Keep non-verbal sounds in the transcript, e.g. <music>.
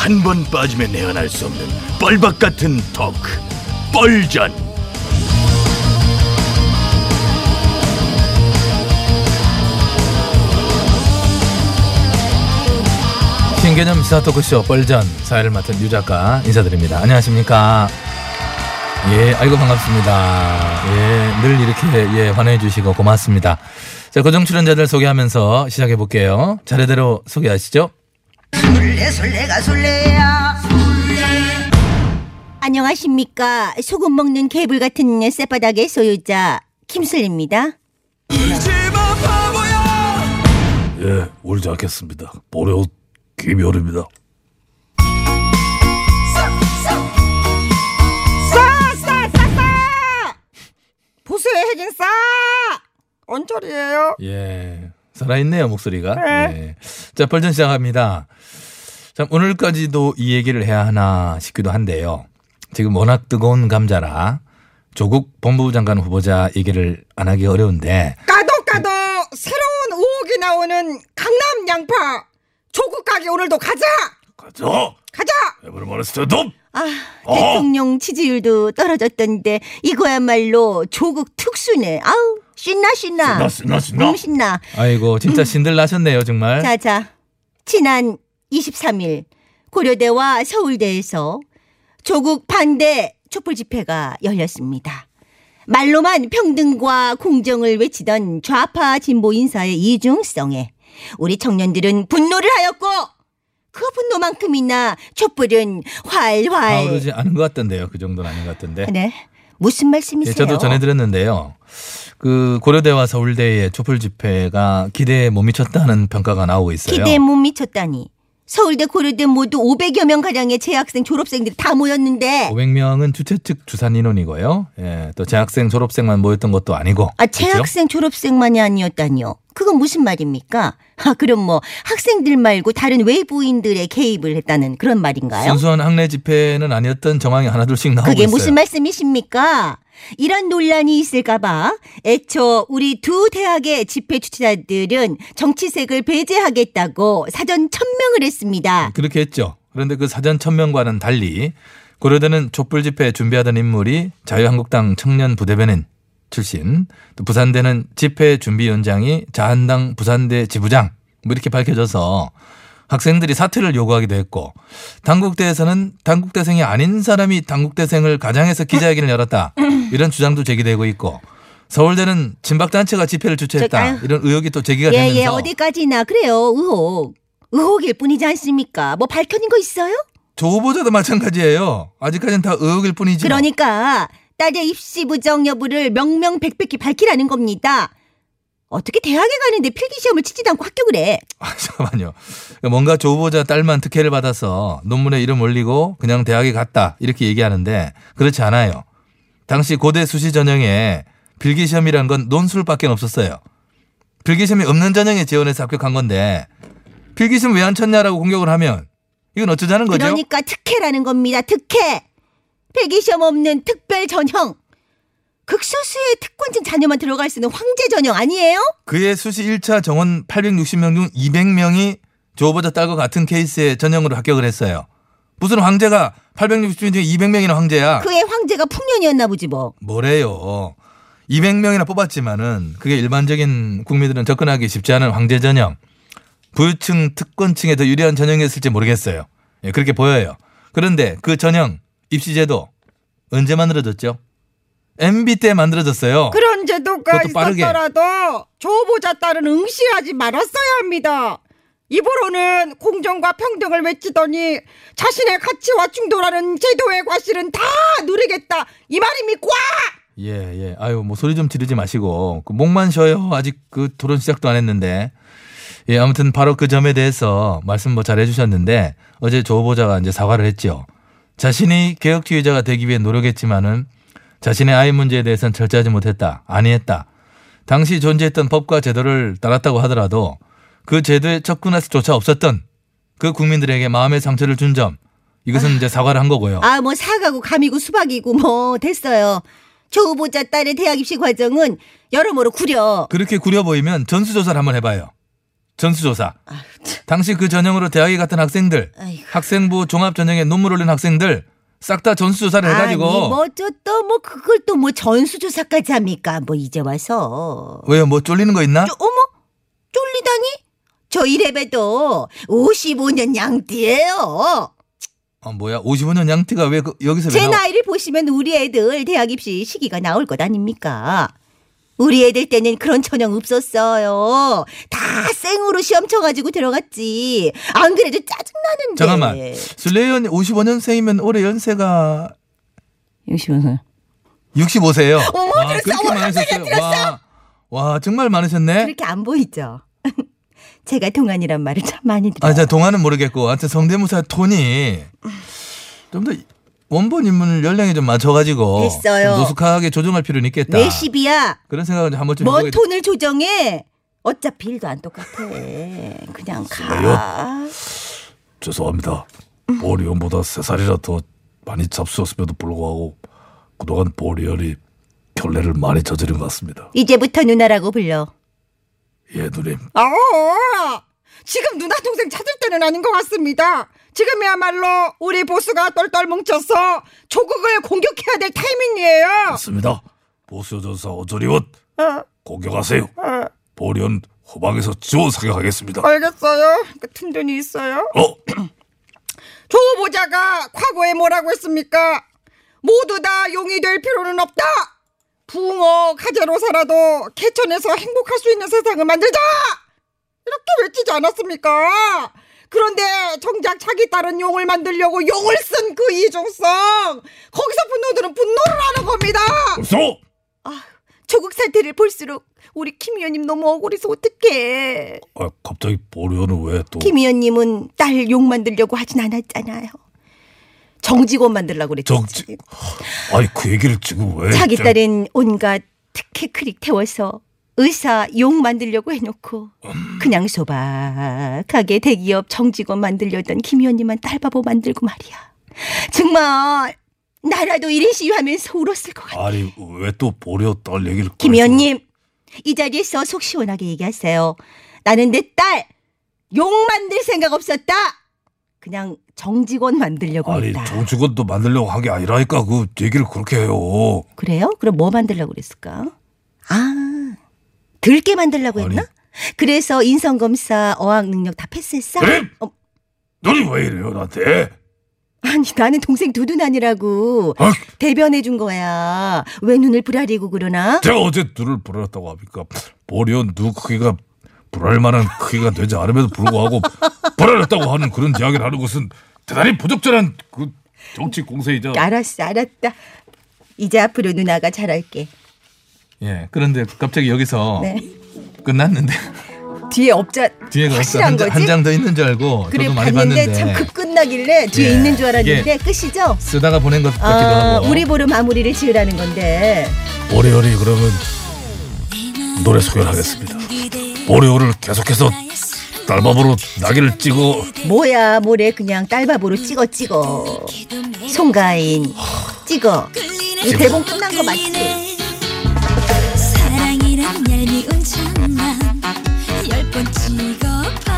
한 번 빠지면 내안할 수 없는 뻘박 같은 토크 뻘전 신개념 시사 토크쇼 뻘전 사회를 맡은 유 작가 인사드립니다. 안녕하십니까? 예, 아이고 반갑습니다. 예, 늘 이렇게 예 환호해 주시고 고맙습니다. 자, 고정 출연자들 소개하면서 시작해 볼게요. 차례대로 소개하시죠. 술래 술래가 술래야 안녕하십니까. 소금 먹는 개불 같은 쌔바닥의 소유자 김슬입니다. 예 울지 않겠습니다 보려웃 김효입니다 보수의 핵인 싸 언저리예요 예, 살아있네요 목소리가. 네. 예. 자, 뻘전 시작합니다. 참 오늘까지도 이 얘기를 해야 하나 싶기도 한데요. 지금 워낙 뜨거운 감자라 조국 법무부 장관 후보자 얘기를 안 하기 어려운데 까도 까도 새로운 의혹이 나오는 강남 양파 조국 가게 오늘도 가자 가자 가자 에브리 때도 아, 어. 대통령 지지율도 떨어졌던데 이거야말로 조국 특수네. 아우, 신나 신나. 신나, 신나, 신나. 음, 신나. 아이고 진짜 신들 나셨네요 정말. 자, 자. 지난 23일 고려대와 서울대에서 조국 반대 촛불 집회가 열렸습니다. 말로만 평등과 공정을 외치던 좌파 진보 인사의 이중성에 우리 청년들은 분노를 하였고 그 분노만큼이나 촛불은 활활 아오르지 않은 것 같던데요. 그 정도는 아닌 것 같던데. 네. 무슨 말씀이세요? 예, 저도 전해드렸는데요. 그 고려대와 서울대의 촛불 집회가 기대에 못 미쳤다는 평가가 나오고 있어요. 기대에 못 미쳤다니. 서울대 고려대 모두 500여 명 가량의 재학생 졸업생들이 다 모였는데 500명은 주최 측 주산 인원이고요. 예, 또 재학생 졸업생만 모였던 것도 아니고. 아 그렇죠? 재학생 졸업생만이 아니었다니요. 그건 무슨 말입니까? <laughs> 아 그럼 뭐 학생들 말고 다른 외부인들의 개입을 했다는 그런 말인가요? 순수한 학내 집회는 아니었던 정황이 하나둘씩 나오고 그게 있어요. 무슨 말씀이십니까? 이런 논란이 있을까봐 애초 우리 두 대학의 집회 주최자들은 정치색을 배제하겠다고 사전 천명을 했습니다. 그렇게 했죠. 그런데 그 사전 천명과는 달리 고려대는 촛불 집회 준비하던 인물이 자유한국당 청년 부대변인 출신, 또 부산대는 집회 준비위원장이 자한당 부산대 지부장 뭐 이렇게 밝혀져서 학생들이 사퇴를 요구하기도 했고 당국대에서는 당국대생이 아닌 사람이 당국대생을 가장해서 기자회견을 열었다 이런 주장도 제기되고 있고 서울대는 진박단체가 집회를 저, 주최했다 아유. 이런 의혹이 또 제기가 예, 되면서 예, 어디까지나 그래요. 의혹. 의혹일 뿐이지 않습니까? 뭐 밝혀진 거 있어요? 조 후보자도 마찬가지예요. 아직까지는 다 의혹일 뿐이죠. 그러니까 딸의 입시 부정 여부를 명명백백히 밝히라는 겁니다. 어떻게 대학에 가는데 필기시험을 치지도 않고 합격을 해? 아, <laughs> 잠깐만요. 뭔가 조 후보자 딸만 특혜를 받아서 논문에 이름 올리고 그냥 대학에 갔다 이렇게 얘기하는데 그렇지 않아요. 당시 고대 수시 전형에 필기시험이란 건 논술밖에 없었어요. 필기시험이 없는 전형에 지원해서 합격한 건데 필기시험 왜 안 쳤냐라고 공격을 하면 이건 어쩌자는 거죠? 그러니까 특혜라는 겁니다. 특혜. 필기시험 없는 특별 전형. 극소수의 특권층 자녀만 들어갈 수 있는 황제 전형 아니에요? 그의 수시 1차 정원 860명 중 200명이 조 후보자 딸과 같은 케이스의 전형으로 합격을 했어요. 무슨 황제가 860명 중에 200명이나 황제야. 그의 황제가 풍년이었나 보지 뭐. 뭐래요. 200명이나 뽑았지만은 그게 일반적인 국민들은 접근하기 쉽지 않은 황제 전형. 부유층 특권층에 더 유리한 전형이었을지 모르겠어요. 예, 그렇게 보여요. 그런데 그 전형 입시제도 언제 만들어졌죠? MB 때 만들어졌어요. 그런 제도가. 있었더라도 조 후보자 딸은 응시하지 말았어야 합니다. 입으로는 공정과 평등을 외치더니 자신의 가치와 충돌하는 제도의 과실은 다 누리겠다 이 말입니까? 예, 예. 아유, 뭐 소리 좀 지르지 마시고 그 목만 쉬어요. 아직 그 토론 시작도 안 했는데. 예, 아무튼 바로 그 점에 대해서 말씀 뭐 잘해 주셨는데 어제 조 후보자가 이제 사과를 했죠. 자신이 개혁주의자가 되기 위해 노력했지만은 자신의 아이 문제에 대해서는 철저하지 못했다. 아니했다. 당시 존재했던 법과 제도를 따랐다고 하더라도 그 제도에 접근할 수조차 없었던 그 국민들에게 마음의 상처를 준 점 이것은 이제 사과를 한 거고요. 아, 뭐 사과고 감이고 수박이고 뭐 됐어요. 조 후보자 딸의 대학 입시 과정은 여러모로 구려. 그렇게 구려 보이면 전수조사를 한번 해봐요. 전수조사. 당시 그 전형으로 대학에 갔던 학생들, 아이고. 학생부 종합 전형에 논문 올린 학생들 싹 다 전수조사를 해가지고 아니 뭐저또뭐 그걸 또 뭐 전수조사까지 합니까? 뭐 이제 와서. 왜요? 뭐 쫄리는 거 있나? 저, 어머 쫄리다니? 저 이래봬도 55년 양띠예요. 아 뭐야? 55년 양띠가 왜 그, 여기서 왜제 나와? 나이를 보시면 우리 애들 대학 입시 시기가 나올 것 아닙니까? 우리 애들 때는 그런 전형 없었어요. 다 생으로 시험 쳐가지고 들어갔지. 안 그래도 짜증나는데. 잠깐만. 슬레이언 55년생이면 올해 연세가 65세. 65세요. 어머, 와, 들었어. 그렇게 어머, 많으셨어요. 와, 와, 정말 많으셨네. 그렇게 안 보이죠? <laughs> 제가 동안이란 말을 참 많이 들어요. 아, 자, 동안은 모르겠고, 하여튼 성대모사 톤이 좀 더 원본 인물 연령에 좀 맞춰가지고 됐어요. 좀 노숙하게 조정할 필요는 있겠다. 왜 10이야? 그런 생각을 한 번쯤 뭐 해보게 톤을 조정해? 어차피 일도 안 똑같아. 그냥 가. 죄송합니다. 보리언보다 세 살이라 더 많이 잡수었음에도 불구하고 그동안 보리언이 결례를 많이 저지른 것 같습니다. 이제부터 누나라고 불러. 예, 누님. 아, 지금 누나 동생 찾을 때는 아닌 것 같습니다. 지금이야말로 우리 보수가 똘똘 뭉쳐서 조국을 공격해야 될 타이밍이에요. 맞습니다. 보수 전사 어조리원 어, 공격하세요. 어, 보리언 후방에서 지원 사격하겠습니다. 알겠어요. 그 틈돈이 있어요. 어, <clears throat> 조 후보자가 과거에 뭐라고 했습니까? 모두 다 용이 될 필요는 없다. 붕어 가재로 살아도 개천에서 행복할 수 있는 세상을 만들자. 이렇게 외치지 않았습니까? 그런데 정작 자기 딸은 용을 만들려고 용을 쓴 그 이중성 거기서 분노들은 분노를 하는 겁니다. 없어. 조국 사태를 볼수록 우리 김 의원님 너무 억울해서 어떡해. 아, 갑자기 보리언은 왜 또? 김 의원님은 딸욕 만들려고 하진 않았잖아요. 정직원 만들려고 그랬지. 정직- 아니 그 얘기를 지금 왜? 자기 저- 딸은 온갖 특혜 크릭 태워서 의사 욕 만들려고 해놓고 그냥 소박하게 대기업 정직원 만들려던 김 의원님만 딸바보 만들고 말이야. 정말 나라도 1인 시위하면서 울었을 것 같아. 아니 왜 또 보리언 딸 얘기를? 김 의원님 이 자리에서 속 시원하게 얘기하세요. 나는 내딸욕 만들 생각 없었다. 그냥 정직원 만들려고 아니 했다. 정직원도 만들려고 한 게 아니라니까 그 얘기를 그렇게 해요. 그래요? 그럼 뭐 만들려고 그랬을까? 아, 들게 만들려고 아니. 했나? 그래서 인성검사 어학 능력 다 패스했어? 네? 어, 너니 왜 이래요 나한테? 아니 나는 동생 두둔 아니라고 아, 대변해 준 거야. 왜 눈을 부라리고 그러나? 제가 어제 눈을 불었다고 합니까? 보리언 눈 크기가 불알 만한 크기가 되지 않음에도 불구하고 <laughs> 불알았다고 하는 그런 이야기를 하는 것은 대단히 부적절한 그 정치 공세이자 알았어, 알았다. 이제 앞으로 누나가 잘할게. 예. 그런데 갑자기 여기서 네. 끝났는데 뒤에 업자 뒤에가 확실한 거지? 한 장 더 있는 줄 알고 그래 저도 많이 봤는데 봤는데 참 급 끝나길래 뒤에 예, 있는 줄 알았는데 끝이죠? 쓰다가 보낸 것 같기도 아, 하고 우리 보러 마무리를 지으라는 건데 보리언이 그러면 노래 소개를 하겠습니다. 보리언을 계속해서 딸밥으로 낙이를 찍어 뭐야 뭐래 그냥 딸밥으로 찍어 찍어 송가인 찍어 이 대본 끝난 거 맞지? 괜히 운천만 열 번 찍어